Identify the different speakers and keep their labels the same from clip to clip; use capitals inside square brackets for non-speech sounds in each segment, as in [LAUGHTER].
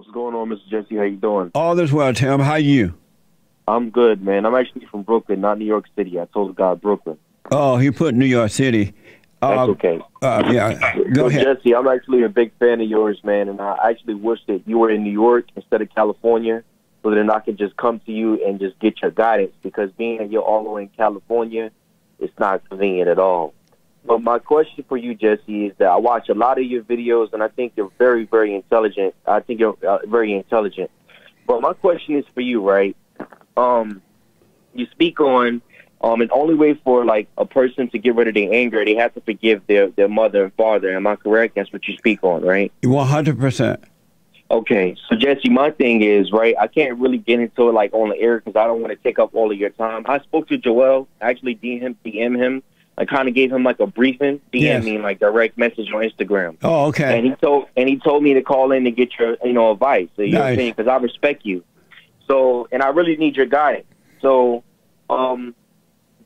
Speaker 1: What's going on, Mr. Jesse? How you doing?
Speaker 2: All this well, Tim. How you?
Speaker 1: I'm good, man. I'm actually from Brooklyn, not New York City. I told God Brooklyn.
Speaker 2: Oh, he put New York City.
Speaker 1: That's
Speaker 2: Uh,
Speaker 1: okay.
Speaker 2: uh, yeah, go
Speaker 1: So,
Speaker 2: ahead.
Speaker 1: Jesse, I'm actually a big fan of yours, man, and I actually wish that you were in New York instead of California, so that I could just come to you and just get your guidance. Because being that you're all the way in California, it's not convenient at all. But my question for you, Jesse, is that I watch a lot of your videos, and I think you're very, very intelligent. I think you're uh, very intelligent. But my question is for you, right? Um, you speak on um, and only way for like a person to get rid of their anger, they have to forgive their their mother and father. Am I correct? That's what you speak on, right?
Speaker 2: One hundred percent.
Speaker 1: Okay, so Jesse, my thing is right. I can't really get into it like on the air because I don't want to take up all of your time. I spoke to Joel, I actually DM him, DM him. I kind of gave him like a briefing, DM
Speaker 2: Yes.
Speaker 1: me like direct message on Instagram.
Speaker 2: Oh, okay.
Speaker 1: And he told and he told me to call in to get your you know advice. So you know what I'm
Speaker 2: Nice.
Speaker 1: Because I respect you. So and I really need your guidance. So, um,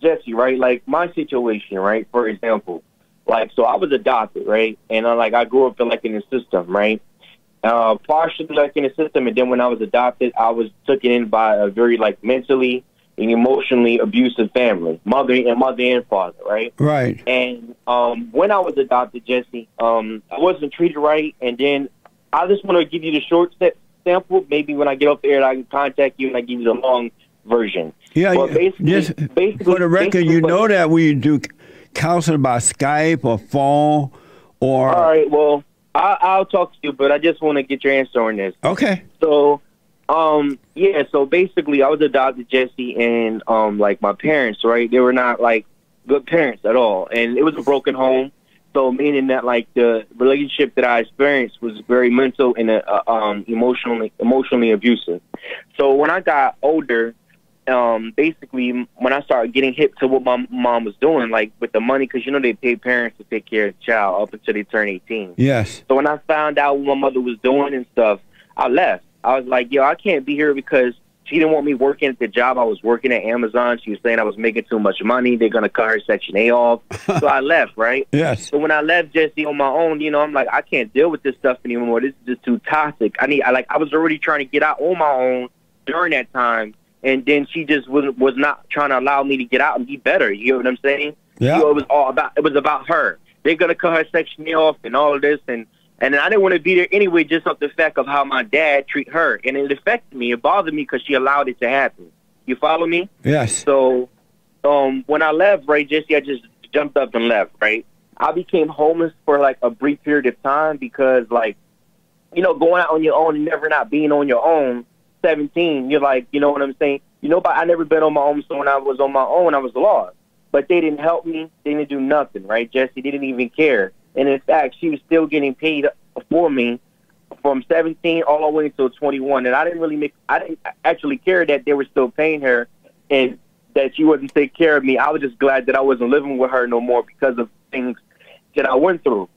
Speaker 1: Jesse, right? Like my situation, right? For example, like so I was adopted, right? And I like I grew up in like in the system, right? Uh, partially like in the system, and then when I was adopted, I was taken in by a very like mentally and emotionally abusive family, mother and mother and father, right?
Speaker 2: Right.
Speaker 1: And um, when I was adopted, Jesse, um, I wasn't treated right. And then I just want to give you the short sa- sample. Maybe when I get up there, I can contact you and I give you the long version.
Speaker 2: Yeah. Yeah.
Speaker 1: basically-
Speaker 2: Just
Speaker 1: basically-
Speaker 2: for the record, you know that we do counseling by Skype or phone or.
Speaker 1: All right. Well, I, I'll talk to you, but I just want to get your answer on this.
Speaker 2: Okay.
Speaker 1: So, um, yeah. So basically, I was adopted, Jesse, and um, like my parents, right? They were not like good parents at all, and it was a broken home. So meaning that like the relationship that I experienced was very mental and uh, um, emotionally emotionally abusive. So when I got older, um, basically when I started getting hip to what my mom was doing, like with the money, because you know they pay parents to take care of the child up until they turn eighteen.
Speaker 2: Yes.
Speaker 1: So when I found out what my mother was doing and stuff, I left. I was like, yo, I can't be here because she didn't want me working at the job I was working at Amazon. She was saying I was making too much money. They're gonna cut her Section 8 off. [LAUGHS] so I left, right?
Speaker 2: Yes.
Speaker 1: So when I left Jesse on my own, you know, I'm like, I can't deal with this stuff anymore. This is just too toxic. I need, I like, I was already trying to get out on my own during that time, and then she just was was not trying to allow me to get out and be better. You know what I'm saying?
Speaker 2: Yeah.
Speaker 1: It was all about it was about her. They're gonna cut her section 8 off and all of this and and I didn't want to be there anyway, just off the fact of how my dad treat her, and it affected me. It bothered me because she allowed it to happen. You follow me?
Speaker 2: Yes.
Speaker 1: So, um, when I left, right, Jesse, I just jumped up and left, right. I became homeless for like a brief period of time because, like, you know, going out on your own and never not being on your own. Seventeen, you're like, you know what I'm saying? You know, but I never been on my own, so when I was on my own, I was lost. But they didn't help me. They didn't do nothing, right, Jesse? They didn't even care. And in fact, she was still getting paid for me from 17 all the way until 21. And I didn't really make, I didn't actually care that they were still paying her and that she wasn't taking care of me. I was just glad that I wasn't living with her no more because of things that I went through.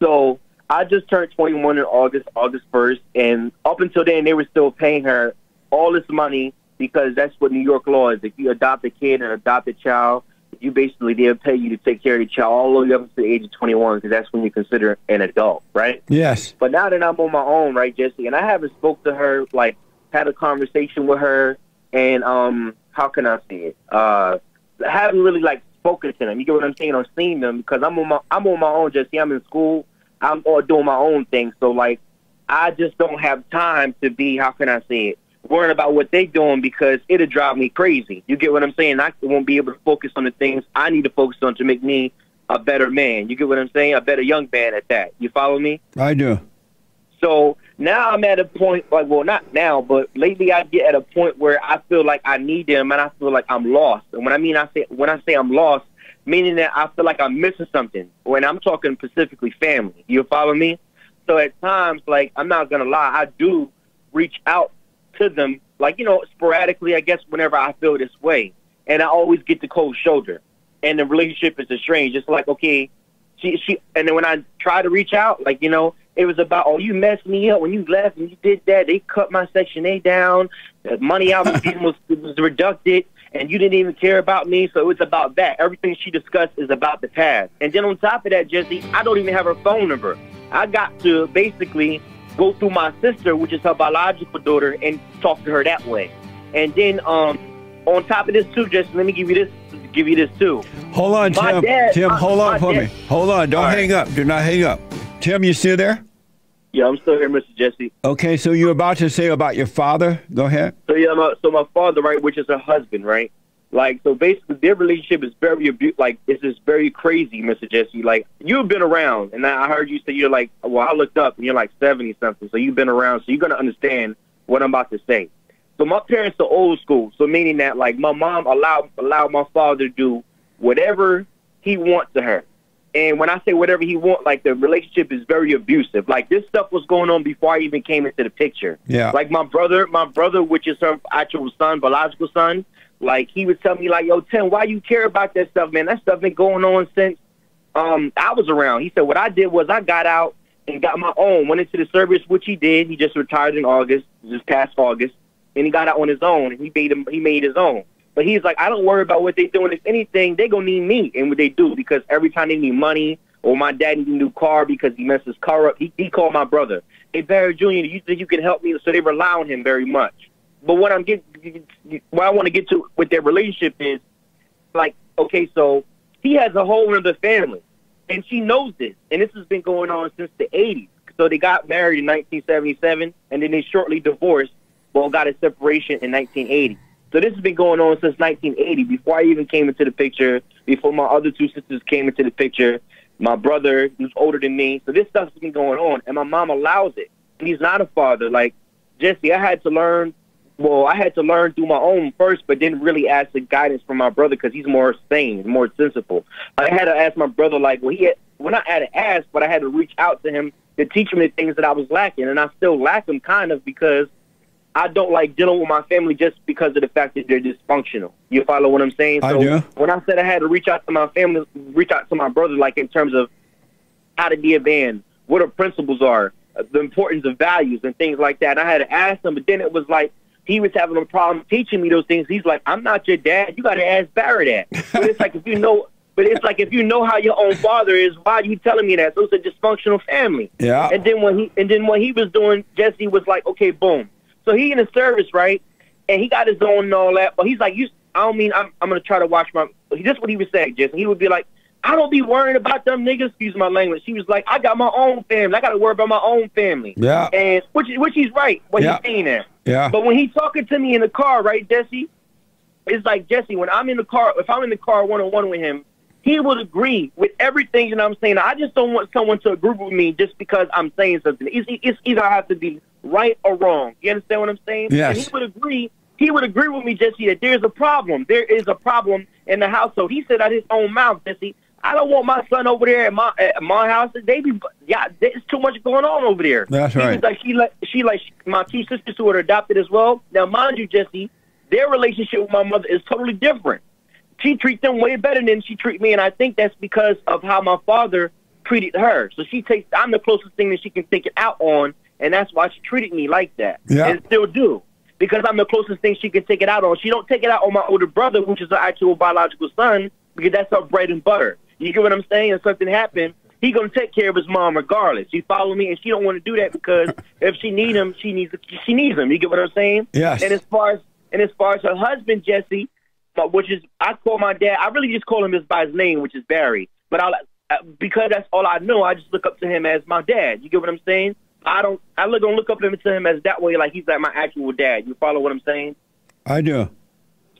Speaker 1: So I just turned 21 in August, August 1st, and up until then, they were still paying her all this money because that's what New York law is. If you adopt a kid and adopt a child, you basically they'll pay you to take care of the child all the way up to the age of 21 because that's when you consider an adult, right?
Speaker 2: Yes.
Speaker 1: But now that I'm on my own, right, Jesse, and I haven't spoke to her, like had a conversation with her, and um, how can I say it? Uh, I haven't really like spoken to them. You get what I'm saying, or seen them because I'm on my I'm on my own, Jesse. I'm in school. I'm all doing my own thing. So like, I just don't have time to be. How can I say it? Worrying about what they doing because it'll drive me crazy. You get what I'm saying? I won't be able to focus on the things I need to focus on to make me a better man. You get what I'm saying? A better young man at that. You follow me?
Speaker 2: I do.
Speaker 1: So now I'm at a point, like, well, not now, but lately I get at a point where I feel like I need them and I feel like I'm lost. And when I mean I say when I say I'm lost, meaning that I feel like I'm missing something. When I'm talking specifically family, you follow me? So at times, like, I'm not gonna lie, I do reach out to them, like you know, sporadically. I guess whenever I feel this way, and I always get the cold shoulder, and the relationship is estranged. It's like okay, she she, and then when I try to reach out, like you know, it was about oh you messed me up when you left and you did that. They cut my section 8 down. The money I was getting was, [LAUGHS] was reducted, and you didn't even care about me. So it was about that. Everything she discussed is about the past. And then on top of that, Jesse, I don't even have her phone number. I got to basically go through my sister, which is her biological daughter, and talk to her that way. And then um, on top of this too, just let me give you this give you this too.
Speaker 2: Hold on,
Speaker 1: My
Speaker 2: Tim.
Speaker 1: dad-
Speaker 2: Tim,
Speaker 1: my-
Speaker 2: hold on for
Speaker 1: dad-
Speaker 2: me. Hold on. Don't
Speaker 1: All right.
Speaker 2: hang up. Do not hang up. Tim, you still there?
Speaker 1: Yeah, I'm still here, Mr. Jesse.
Speaker 2: Okay, so you're about to say about your father. Go ahead.
Speaker 1: So yeah, my, so my father, right, which is her husband, right? Like, so basically, their relationship is very abu- like it's just very crazy, Mr. Jesse. Like, you've been around, and I heard you say you're like, well, I looked up, and you're like seventy something, so you've been around, so you're gonna understand what I'm about to say. So my parents are old school, so meaning that like my mom allowed allowed my father to do whatever he wants to her. And when I say whatever he wants, like the relationship is very abusive. Like this stuff was going on before I even came into the picture.
Speaker 2: Yeah.
Speaker 1: Like my brother, my brother, which is her actual son, biological son, like he would tell me like, "Yo, Tim, why you care about that stuff, man? That stuff been going on since um I was around." He said, "What I did was I got out and got my own. Went into the service, which he did. He just retired in August, this past August, and he got out on his own. And he made him. He made his own. But he's like, I don't worry about what they're doing. If anything, they gonna need me and what they do because every time they need money or my dad needs a new car because he messed his car up, he, he called my brother. Hey Barry Jr., you think you can help me? So they rely on him very much. But what I'm getting, what I want to get to with their relationship is, like, okay, so he has a whole other family, and she knows this, and this has been going on since the '80s. So they got married in 1977, and then they shortly divorced. Well, got a separation in 1980. So this has been going on since 1980, before I even came into the picture, before my other two sisters came into the picture, my brother, who's older than me. So this stuff's been going on, and my mom allows it. And he's not a father. Like, Jesse, I had to learn, well, I had to learn through my own first, but didn't really ask the guidance from my brother because he's more sane, more sensible. I had to ask my brother, like, well, he had, well, not had to ask, but I had to reach out to him to teach him the things that I was lacking, and I still lack them kind of because I don't like dealing with my family just because of the fact that they're dysfunctional. You follow what I'm saying?
Speaker 2: I do.
Speaker 1: when I said I had to reach out to my family, reach out to my brother, like in terms of how to be a man, what our principles are, the importance of values and things like that. And I had to ask him, but then it was like he was having a problem teaching me those things. He's like, "I'm not your dad. You got to ask Barry that." But it's like if you know, but it's like if you know how your own father is, why are you telling me that? So it's a dysfunctional family.
Speaker 2: Yeah.
Speaker 1: And then when he and then what he was doing, Jesse was like, "Okay, boom." So he in the service, right? And he got his own and all that. But he's like, "You, I don't mean I'm. I'm gonna try to watch my." This what he was saying, Jesse. He would be like, "I don't be worrying about them niggas." Excuse my language. He was like, "I got my own family. I got to worry about my own family."
Speaker 2: Yeah.
Speaker 1: And which which he's right. What
Speaker 2: Yeah.
Speaker 1: he's saying there.
Speaker 2: Yeah.
Speaker 1: But when he's talking to me in the car, right, Jesse? It's like Jesse. When I'm in the car, if I'm in the car one on one with him, he would agree with everything that I'm saying. I just don't want someone to agree with me just because I'm saying something. It's, it's either I have to be right or wrong. You understand what I'm saying?
Speaker 2: Yes.
Speaker 1: And he would agree. He would agree with me, Jesse, that there's a problem. There is a problem in the household. He said out his own mouth, Jesse. I don't want my son over there at my at my house. They be yeah, there's too much going on over there.
Speaker 2: That's
Speaker 1: He
Speaker 2: right.
Speaker 1: like she like she like my two sisters who are adopted as well. Now, mind you, Jesse, their relationship with my mother is totally different. She treats them way better than she treat me, and I think that's because of how my father treated her. So she takes I'm the closest thing that she can take it out on, and that's why she treated me like that,
Speaker 2: Yeah.
Speaker 1: and still do. Because I'm the closest thing she can take it out on. She don't take it out on my older brother, which is her actual biological son, because that's her bread and butter. You get what I'm saying? If something happened, he gonna take care of his mom regardless. You follow me? And she don't want to do that because [LAUGHS] if she need him, she needs she needs him. You get what I'm saying?
Speaker 2: Yes.
Speaker 1: And as far as and as far as her husband Jesse, uh, which is I call my dad. I really just call him his by his name, which is Barry. But I because that's all I know. I just look up to him as my dad. You get what I'm saying? I don't. I look don't look up to him as that way, like he's like my actual dad. You follow what I'm saying?
Speaker 2: I do.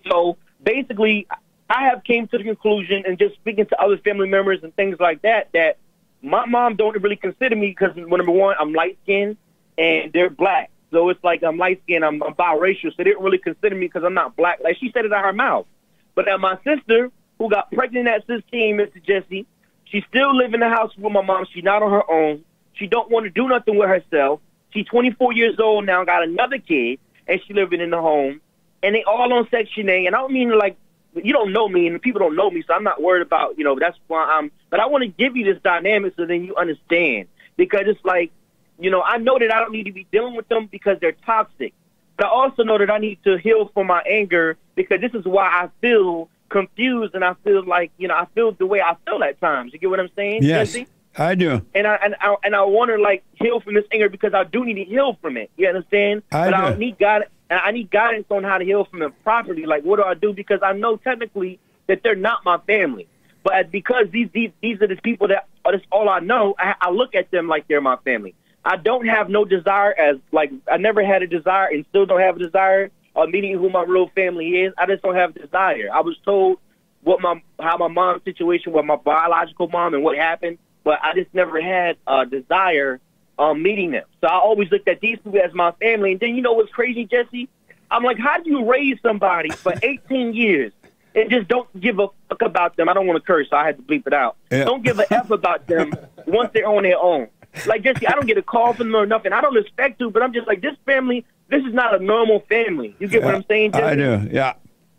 Speaker 1: So basically, I have came to the conclusion, and just speaking to other family members and things like that, that my mom don't really consider me because number one, I'm light skinned and they're black. So it's like I'm light skinned, I'm, I'm biracial, so they didn't really consider me because I'm not black. Like she said it out her mouth. But now my sister, who got pregnant at 16, Mr. Jesse, she still live in the house with my mom. She's not on her own. She don't want to do nothing with herself. She's 24 years old now, got another kid, and she living in the home. And they all on Section 8. And I don't mean like you don't know me, and people don't know me, so I'm not worried about you know. That's why I'm. But I want to give you this dynamic so then you understand because it's like you know I know that I don't need to be dealing with them because they're toxic. But I also know that I need to heal from my anger because this is why I feel confused and I feel like, you know, I feel the way I feel at times. You get what I'm saying?
Speaker 2: Yes.
Speaker 1: Jesse?
Speaker 2: I do.
Speaker 1: And I and I and I want to like heal from this anger because I do need to heal from it. You understand?
Speaker 2: I
Speaker 1: but I
Speaker 2: don't
Speaker 1: need God. I need guidance on how to heal from it properly. Like, what do I do? Because I know technically that they're not my family, but because these these these are the people that that's all I know. I, I look at them like they're my family. I don't have no desire as like I never had a desire and still don't have a desire of meeting who my real family is. I just don't have desire. I was told what my how my mom's situation with my biological mom and what happened, but I just never had a desire um meeting them. So I always looked at these people as my family. And then you know what's crazy, Jesse? I'm like, how do you raise somebody for [LAUGHS] 18 years and just don't give a fuck about them? I don't want to curse, so I had to bleep it out.
Speaker 2: Yeah.
Speaker 1: Don't give a f about them [LAUGHS] once they're on their own. Like Jesse, I don't get a call from them or nothing. I don't expect to, but I'm just like this family. This is not a normal family. You get what I'm saying, Jesse?
Speaker 2: I do. Yeah,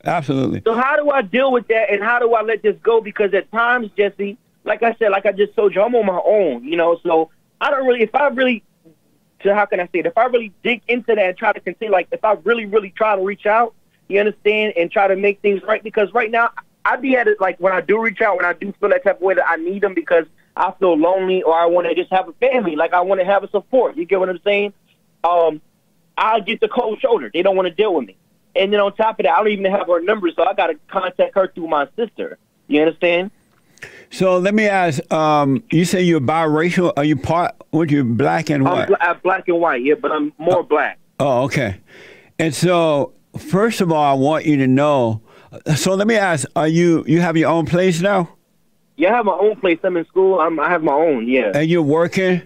Speaker 2: absolutely.
Speaker 1: So how do I deal with that, and how do I let this go? Because at times, Jesse, like I said, like I just told you, I'm on my own. You know, so I don't really. If I really, so how can I say it? If I really dig into that and try to continue, like if I really, really try to reach out, you understand, and try to make things right. Because right now, I'd be at it like when I do reach out, when I do feel that type of way that I need them because I feel lonely or I want to just have a family, like I want to have a support. You get what I'm saying? Um, I get the cold shoulder. They don't want to deal with me. And then on top of that, I don't even have her number, so I got to contact her through my sister. You understand?
Speaker 2: So let me ask. Um, you say you're biracial. Are you part? What you black and
Speaker 1: I'm,
Speaker 2: what?
Speaker 1: I'm black and white, yeah, but I'm more black.
Speaker 2: Oh, okay. And so, first of all, I want you to know. So let me ask: Are you you have your own place now,
Speaker 1: Yeah, I have my own place. I'm in school. I'm, I have my own, yeah.
Speaker 2: and you're working?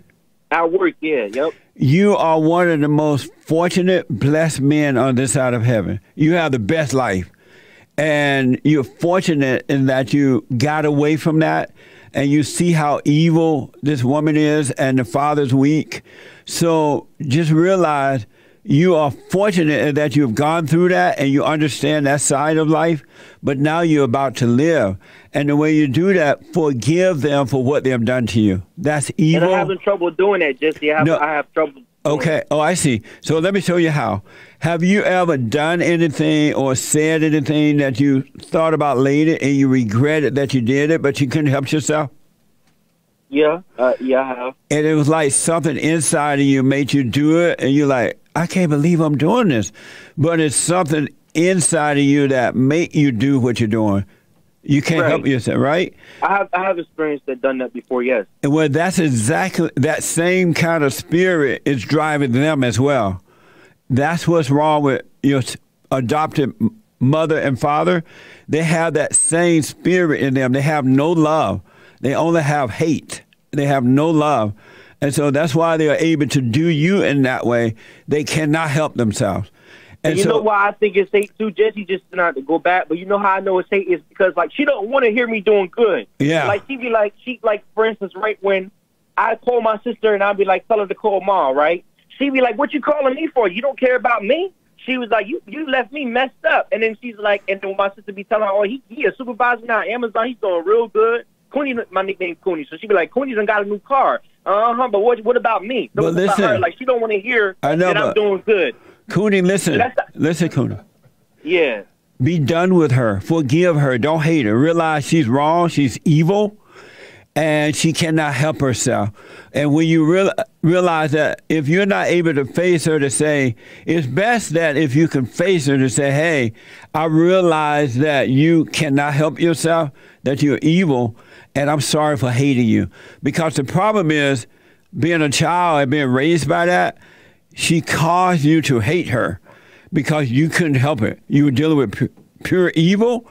Speaker 1: I work, yeah, yep.
Speaker 2: You are one of the most fortunate, blessed men on this side of heaven. You have the best life. And you're fortunate in that you got away from that and you see how evil this woman is and the father's weak. So just realize you are fortunate that you've gone through that and you understand that side of life, but now you're about to live. And the way you do that, forgive them for what they have done to you. That's
Speaker 1: And
Speaker 2: evil.
Speaker 1: I'm having trouble doing that, Jesse. I have,
Speaker 2: No.
Speaker 1: I have trouble.
Speaker 2: Okay. Oh, I see. So let me show you how. Have you ever done anything or said anything that you thought about later and you regretted that you did it, but you couldn't help yourself?
Speaker 1: Yeah, uh, yeah, I have.
Speaker 2: And it was like something inside of you made you do it, and you're like, I can't believe I'm doing this. But it's something inside of you that make you do what you're doing. You can't
Speaker 1: Right.
Speaker 2: help yourself, right?
Speaker 1: I have, I have experienced that, done that before. Yes.
Speaker 2: And well, that's exactly that same kind of spirit is driving them as well. That's what's wrong with your adopted mother and father. They have that same spirit in them. They have no love. They only have hate. They have no love. And so that's why they are able to do you in that way. They cannot help themselves. And
Speaker 1: you
Speaker 2: so,
Speaker 1: know why I think it's hate too, Jesse? Just not to go back, but you know how I know it's hate is because like she don't want to hear me doing good.
Speaker 2: Yeah.
Speaker 1: Like she be like she like for instance, right when I call my sister and I'd be like, tell her to call mom, right? She be like, what you calling me for? You don't care about me? She was like, you you left me messed up. And then she's like, and then my sister be telling her, oh, he he a supervisor now Amazon. He's doing real good. Cooney, my nickname Cooney. So she be like, Cooney done got a new car. Uh huh. But what what about me?
Speaker 2: But listen.
Speaker 1: her? like she don't want to hear
Speaker 2: I know,
Speaker 1: that I'm doing good.
Speaker 2: Cooney, listen. Listen, Cooney.
Speaker 1: Yeah.
Speaker 2: Be done with her. Forgive her. Don't hate her. Realize she's wrong. She's evil. And she cannot help herself. And when you real, realize that if you're not able to face her to say, it's best that if you can face her to say, hey, I realize that you cannot help yourself, that you're evil, and I'm sorry for hating you. Because the problem is, being a child and being raised by that, she caused you to hate her because you couldn't help it. You were dealing with pu- pure evil,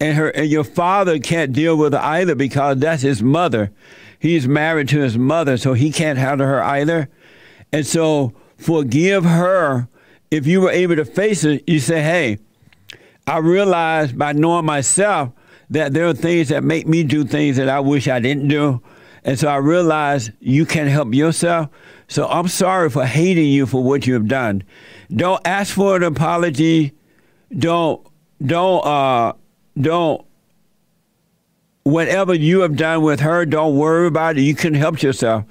Speaker 2: and her and your father can't deal with her either because that's his mother. He's married to his mother, so he can't handle her either. And so forgive her. If you were able to face it, you say, "Hey, I realize by knowing myself that there are things that make me do things that I wish I didn't do. And so I realize you can't help yourself. So I'm sorry for hating you for what you have done. Don't ask for an apology. Don't don't uh don't whatever you have done with her, don't worry about it. You can help yourself.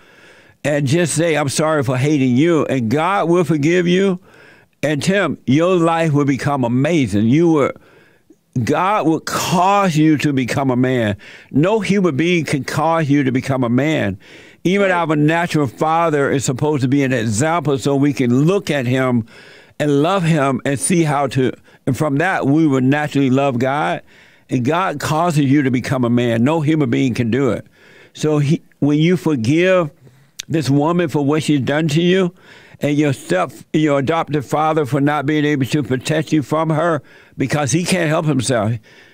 Speaker 2: And just say, I'm sorry for hating you. And God will forgive you. And Tim, your life will become amazing. You will God will cause you to become a man. No human being can cause you to become a man. Even our natural father is supposed to be an example so we can look at him and love him and see how to, and from that, we will naturally love God. And God causes you to become a man. No human being can do it. So he, when you forgive this woman for what she's done to you, and your step, your adopted father for not being able to protect you from her because he can't help himself.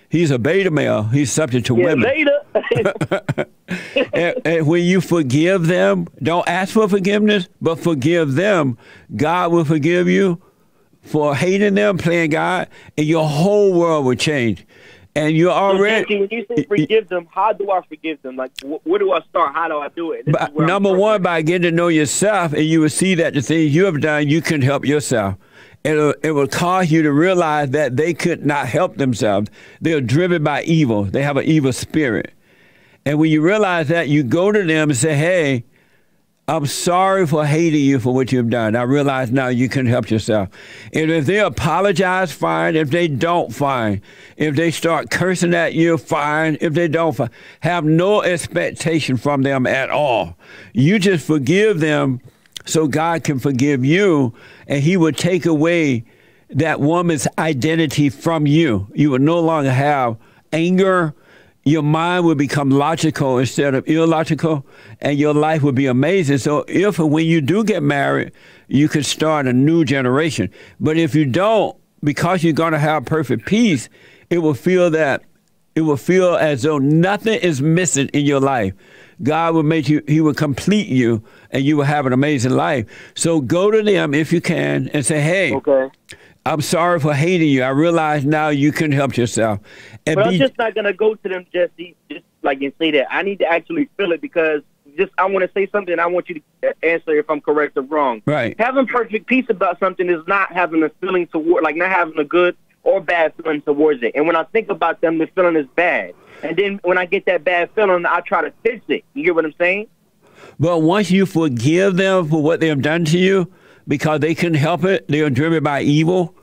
Speaker 2: He's a beta male. He's subject to
Speaker 1: Yeah,
Speaker 2: women.
Speaker 1: later. [LAUGHS]
Speaker 2: and, and when you forgive them, don't ask for forgiveness, but forgive them. God will forgive you for hating them, playing God, and your whole world will change. And you're
Speaker 1: So,
Speaker 2: already.
Speaker 1: Jesse, when you say forgive them, how do I forgive them? Like, wh- where do I start? How do I do it?
Speaker 2: By, number one, by getting to know yourself, and you will see that the things you have done, you can help yourself. It'll, it will cause you to realize that they could not help themselves. They're driven by evil. They have an evil spirit. And when you realize that, you go to them and say, hey, I'm sorry for hating you for what you've done. I realize now you can help yourself. And if they apologize, fine. If they don't, fine. If they start cursing at you, fine. If they don't, fine. Have no expectation from them at all. You just forgive them so God can forgive you, and He will take away that woman's identity from you. You will no longer have anger. Your mind will become logical instead of illogical, and your life will be amazing. So, if when you do get married, you could start a new generation. But if you don't, because you're going to have perfect peace, it will feel that it will feel as though nothing is missing in your life. God will make you, He will complete you, and you will have an amazing life. So go to them if you can and say, Hey,
Speaker 1: Okay.
Speaker 2: I'm sorry for hating you. I realize now you can help yourself. And
Speaker 1: But I'm just not gonna go to them, Jesse, just like and say that. I need to actually feel it because just I want to say something. And I want you to answer if I'm correct or wrong.
Speaker 2: Right.
Speaker 1: Having perfect peace about something is not having a feeling toward, like not having a good or bad feeling towards it. And when I think about them, the feeling is bad. And then when I get that bad feeling, I try to fix it. You get what I'm saying?
Speaker 2: But once you forgive them for what they have done to you, because they couldn't help it, they are driven by evil.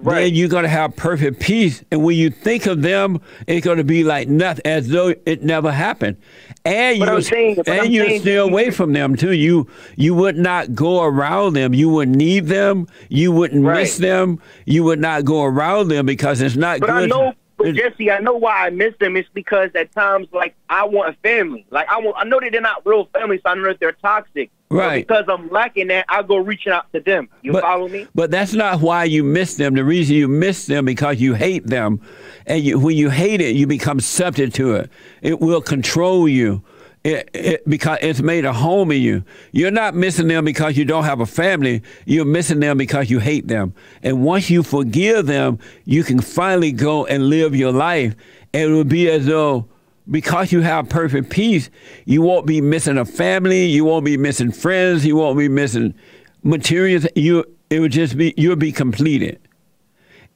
Speaker 2: Then
Speaker 1: Right.
Speaker 2: you're gonna have perfect peace, and when you think of them, it's gonna be like nothing, as though it never happened. And
Speaker 1: But
Speaker 2: you
Speaker 1: I'm saying-
Speaker 2: and
Speaker 1: I'm
Speaker 2: you
Speaker 1: saying-
Speaker 2: stay away from them too. You you would not go around them. You would need them. You wouldn't miss them. You would not go around them because it's not
Speaker 1: But
Speaker 2: good.
Speaker 1: I know, but Jesse, I know why I miss them. It's because at times, like I want a family. Like I want, I know that they're not real family, so I know that they're toxic. But
Speaker 2: Right.
Speaker 1: because I'm lacking that, I go reaching out to them. You
Speaker 2: But-
Speaker 1: follow me?
Speaker 2: But that's not why you miss them. The reason you miss them because you hate them, and you, when you hate it, you become subject to it. It will control you. It, it, because it's made a home in you. You're not missing them because you don't have a family. You're missing them because you hate them. And once you forgive them, you can finally go and live your life. And it will be as though because you have perfect peace, you won't be missing a family, you won't be missing friends, you won't be missing materials. You it would just be you'll be completed.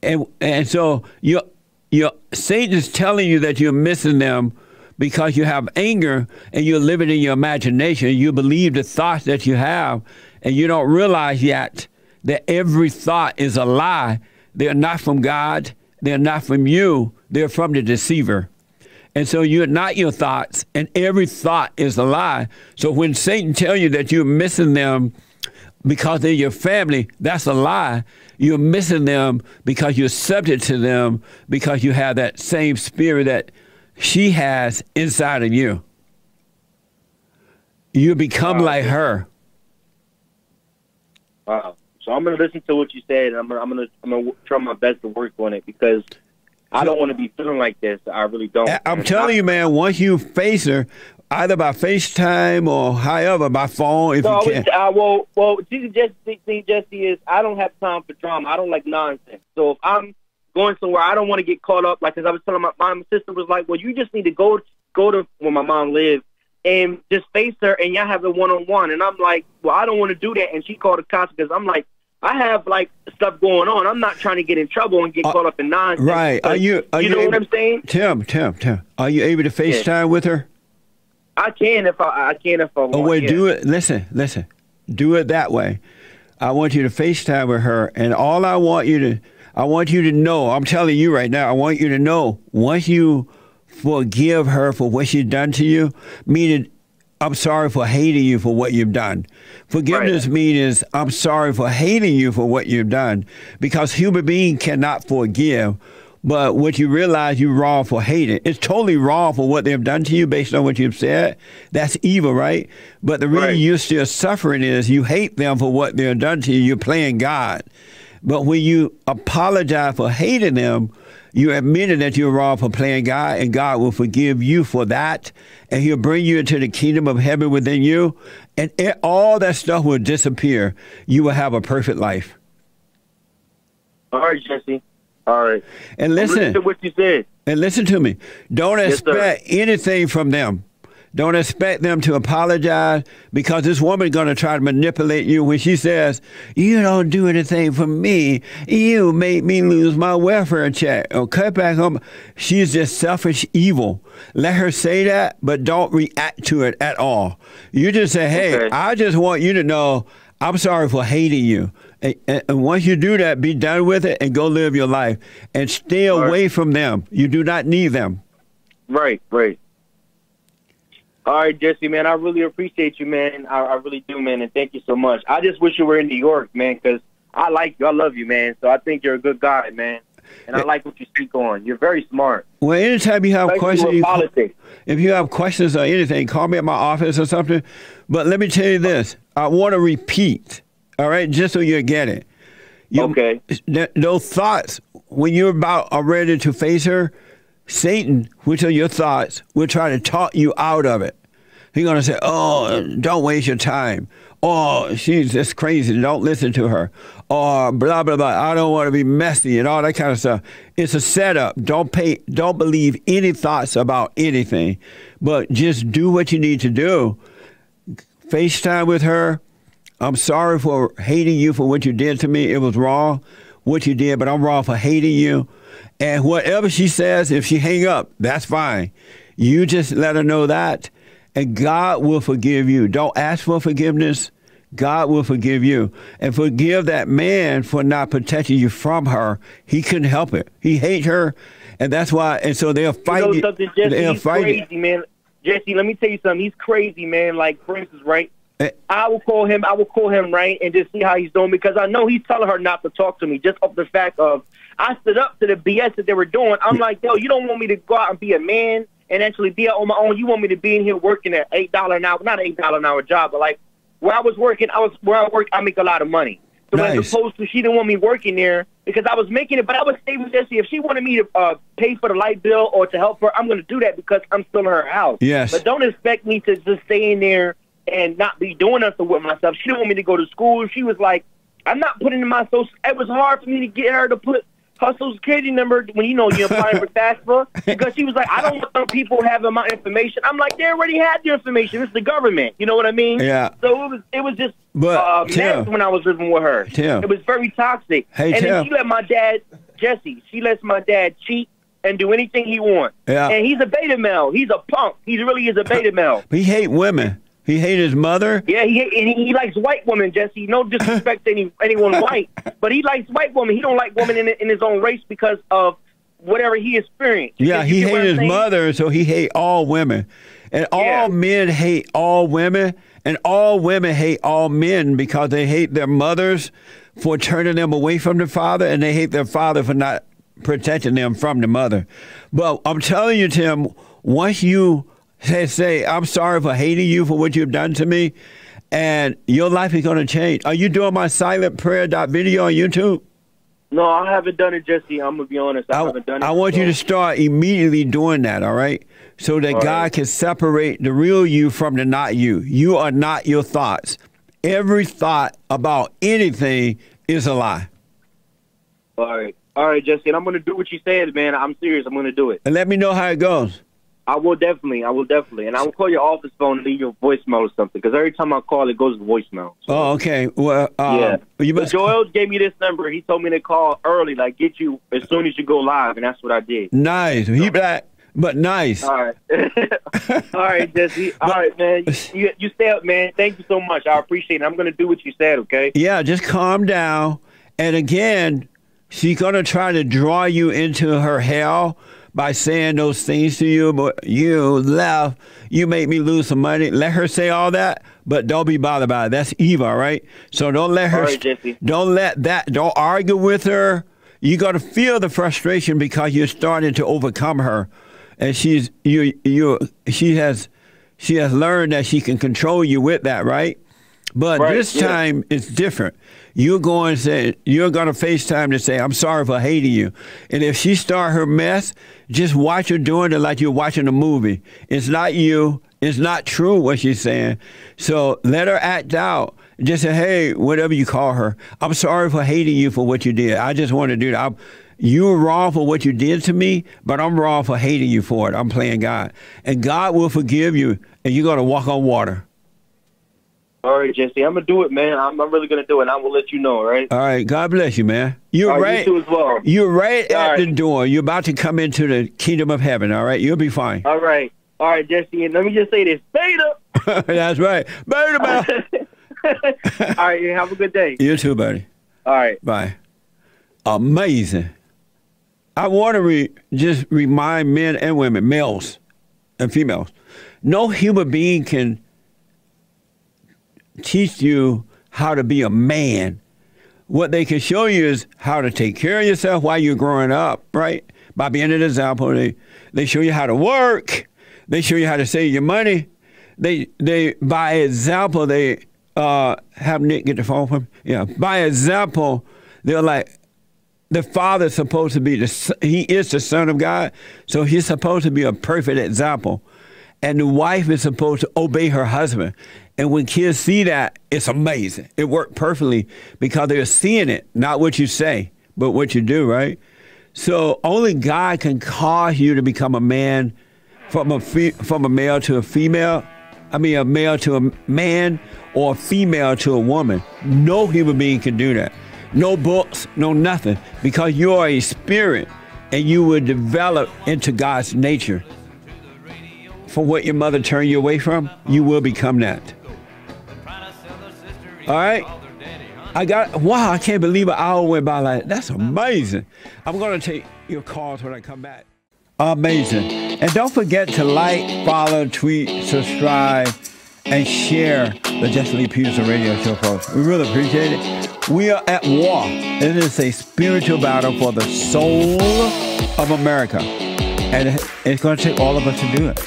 Speaker 2: And and so you you Satan is telling you that you're missing them because you have anger and you're living in your imagination. You believe the thoughts that you have, and you don't realize yet that every thought is a lie. They're not from God. They're not from you. They're from the deceiver. And so you're not your thoughts, and every thought is a lie. So when Satan tells you that you're missing them because they're your family, that's a lie. You're missing them because you're subject to them because you have that same spirit that she has inside of you. You become
Speaker 1: Wow.
Speaker 2: like her.
Speaker 1: Wow. So I'm gonna listen to what you said. And I'm gonna, I'm gonna, I'm gonna try my best to work on it because I don't want to be feeling like this. I really don't.
Speaker 2: I'm telling you, man, once you face her, either by FaceTime or however, by phone, if
Speaker 1: No,
Speaker 2: you can.
Speaker 1: uh, well, well, see, Jesse, see, Jesse is I don't have time for drama. I don't like nonsense. So if I'm going somewhere, I don't want to get caught up. Like, as I was telling my, mom my sister was like, well, you just need to go go to where my mom lived and just face her, and y'all have a one on one. And I'm like, well, I don't want to do that. And she called the cops because I'm like. I have like stuff going on. I'm not trying to get in trouble and get
Speaker 2: Uh,
Speaker 1: caught up in nonsense.
Speaker 2: right. Are you- are
Speaker 1: you
Speaker 2: you
Speaker 1: know what I'm saying?
Speaker 2: Tim, Tim, Tim, are you able to FaceTime with her?
Speaker 1: I can if I I can if I want.
Speaker 2: Oh, wait,
Speaker 1: yeah.
Speaker 2: do it. Listen, listen. Do it that way. I want you to FaceTime with her, and all I want you to, I want you to know, I'm telling you right now, I want you to know once you forgive her for what she's done to you, meaning I'm sorry for hating you for what you've done. Forgiveness
Speaker 1: Right.
Speaker 2: means I'm sorry for hating you for what you've done because human being cannot forgive. But what you realize you're wrong for hating. It's totally wrong for what they've done to you based on what you've said. That's evil, right? But the reason
Speaker 1: Right.
Speaker 2: you're still suffering is you hate them for what they've done to you. You're playing God. But when you apologize for hating them, you admitted that you're wrong for playing God, and God will forgive you for that, and He'll bring you into the kingdom of heaven within you, and it, all that stuff will disappear. You will have a perfect life.
Speaker 1: All right, Jesse. All right.
Speaker 2: And
Speaker 1: Listen
Speaker 2: listen,
Speaker 1: to what you said.
Speaker 2: and listen to me. Don't
Speaker 1: Yes,
Speaker 2: expect anything from them. Don't expect them to apologize because this woman's going to try to manipulate you when she says, You don't do anything for me. You made me lose my welfare check or cut back on. She's just selfish evil. Let her say that, but don't react to it at all. You just say, Hey,
Speaker 1: Okay.
Speaker 2: I just want you to know I'm sorry for hating you. And, and- and once you do that, be done with it and go live your life and stay
Speaker 1: right.
Speaker 2: away from them. You do not need them.
Speaker 1: Right, right. All right, Jesse, man, I really appreciate you, man. I, I really do, man, and thank you so much. I just wish you were in New York, man, because I like you. I love you, man. So I think you're a good guy, man. And I eh. like what you speak on. You're very smart.
Speaker 2: Well, anytime you have
Speaker 1: Especially
Speaker 2: questions, you,
Speaker 1: politics.
Speaker 2: if you have questions or anything, call me at my office or something. But let me tell you this: I want to repeat, all right, just so you get it. Your-
Speaker 1: Okay.
Speaker 2: th- those thoughts when you're about are ready to face her, Satan, which are your thoughts, will try to talk you out of it. He's gonna say, "Oh, don't waste your time." Oh, she's just crazy. Don't listen to her. Or blah blah blah. I don't want to be messy and all that kind of stuff. It's a setup. Don't pay. Don't believe any thoughts about anything, but just do what you need to do. FaceTime with her. I'm sorry for hating you for what you did to me. It was wrong, what you did, but I'm wrong for hating you. And whatever she says, if she hang up, that's fine. You just let her know that, and God will forgive you. Don't ask for forgiveness. God will forgive you. And forgive that man for not protecting you from her. He couldn't help it. He hates her, and that's why. And so they'll
Speaker 1: You know something, Jesse?
Speaker 2: They'll
Speaker 1: He's
Speaker 2: fight
Speaker 1: crazy, man. Jesse, let me tell you something. He's crazy, man. Like, for instance, right?
Speaker 2: Eh.
Speaker 1: I will call him. I will call him right and just see how he's doing because I know he's telling her not to talk to me just off the fact of I stood up to the BS that they were doing. I'm like, yo, you don't want me to go out and be a man and actually be out on my own. You want me to be in here working at eight dollar an hour, not eight dollar an hour job, but like where I was working, I was where I work, I make a lot of money. So
Speaker 2: Nice.
Speaker 1: as opposed to she didn't want me working there because I was making it, but I was saving with Jesse. If she wanted me to uh, pay for the light bill or to help her, I'm going to do that because I'm still in her house.
Speaker 2: Yes.
Speaker 1: But don't expect me to just stay in there and not be doing nothing with myself. She didn't want me to go to school. She was like, I'm not putting in my social. It was hard for me to get her to put social security number when you know you're applying for [LAUGHS] FAFSA because she was like, I don't want other people having my information. I'm like, they already had your information. It's the government. You know what I mean?
Speaker 2: Yeah.
Speaker 1: So it was it was just
Speaker 2: But,
Speaker 1: uh,
Speaker 2: Tim.
Speaker 1: mess when I was living with her.
Speaker 2: Tim.
Speaker 1: It was very toxic.
Speaker 2: Hey,
Speaker 1: and
Speaker 2: Tim.
Speaker 1: then she let my dad, Jesse, she lets my dad cheat and do anything he wants.
Speaker 2: Yeah.
Speaker 1: And he's a beta male. He's a punk. He really is a beta male.
Speaker 2: He hate women. He hate his mother.
Speaker 1: Yeah, he and he, he likes white women, Jesse. No disrespect to any anyone white, [LAUGHS] but he likes white women. He don't like women in, in his own race because of whatever he experienced.
Speaker 2: Yeah, he hate his
Speaker 1: saying?
Speaker 2: mother, so he hate all women. And all men hate all women, and all women hate all men because they hate their mothers for turning them away from the father, and they hate their father for not protecting them from the mother. But I'm telling you, Tim, once you say, say I'm sorry for hating you for what you've done to me, and your life is going to change. Are you doing my silent prayer dot video on YouTube?
Speaker 1: No, I haven't done it, Jesse. I'm gonna be honest. I,
Speaker 2: I,
Speaker 1: haven't done it.
Speaker 2: I want you to start immediately doing that, all right? So that
Speaker 1: All
Speaker 2: God
Speaker 1: right.
Speaker 2: can separate the real you from the not you. You are not your thoughts. Every thought about anything is a lie.
Speaker 1: All right, all right, Jesse. And I'm gonna do what you said, man. I'm serious. I'm gonna do it.
Speaker 2: And let me know how it goes.
Speaker 1: I will definitely. I will definitely. And I will call your office phone and leave your voicemail or something. Because every time I call, it goes to voicemail. So,
Speaker 2: Oh, okay. Well, uh,
Speaker 1: yeah.
Speaker 2: you
Speaker 1: But
Speaker 2: must.
Speaker 1: Joel gave me this number. He told me to call early, like get you as soon as you go live, and that's what I did.
Speaker 2: Nice. He black, but nice.
Speaker 1: All right. [LAUGHS] All right, Jesse. [LAUGHS] All right, man. You, you stay up, man. Thank you so much. I appreciate it. I'm going to do what you said, okay?
Speaker 2: Yeah, just calm down. And again, She's going to try to draw you into her hell by saying those things to you, but you left, you made me lose some money. Let her say all that, but don't be bothered by it. That's evil, right? So don't let her,
Speaker 1: right,
Speaker 2: don't let that, don't argue with her. You got to feel the frustration because you're starting to overcome her, and she's you you she has she has learned that she can control you with that, right? But
Speaker 1: Right,
Speaker 2: this
Speaker 1: yeah.
Speaker 2: time it's different. You're going to say you're going to FaceTime to say I'm sorry for hating you, and if she start her mess, just watch her doing it like you're watching a movie. It's not you. It's not true what she's saying. So let her act out. Just say, hey, whatever you call her, I'm sorry for hating you for what you did. I just want to do that. I'm, you were wrong for what you did to me, but I'm wrong for hating you for it. I'm playing God, and God will forgive you, and you're going to walk on water.
Speaker 1: All right, Jesse. I'm gonna do it, man. I'm, I'm really gonna do it. and I will let you know. All right.
Speaker 2: All right. God bless you, man. You're
Speaker 1: All right, you too as well.
Speaker 2: You're right
Speaker 1: All
Speaker 2: at
Speaker 1: right.
Speaker 2: the door. You're about to come into the kingdom of heaven. All right. You'll be fine.
Speaker 1: All right. All right, Jesse. And let me just say this: Beta. [LAUGHS]
Speaker 2: That's right. Beta [LAUGHS]
Speaker 1: All right. You have a good day.
Speaker 2: You too, buddy.
Speaker 1: All right.
Speaker 2: Bye. Amazing. I want to re- just remind men and women, males and females, no human being can teach you how to be a man. What they can show you is how to take care of yourself while you're growing up, right? By being an example, they, they show you how to work. They show you how to save your money. They they by example they uh, have Nick get the phone from yeah. By example, they're like the father's supposed to be the he is the son of God, so he's supposed to be a perfect example, and the wife is supposed to obey her husband. And when kids see that, it's amazing. It worked perfectly because they're seeing it, not what you say, but what you do, right? So only God can cause you to become a man from a fe- from a male to a female. I mean, a male to a man or a female to a woman. No human being can do that. No books, no nothing, because you are a spirit and you will develop into God's nature. For what your mother turned you away from, you will become that. All right? I got, wow, I can't believe an hour went by like That's amazing. I'm going to take your calls when I come back. Amazing. And don't forget to like, follow, tweet, subscribe, and share the Jesse Lee Peterson radio show, folks. We really appreciate it. We are at war. It is a spiritual battle for the soul of America. And it's going to take all of us to do it.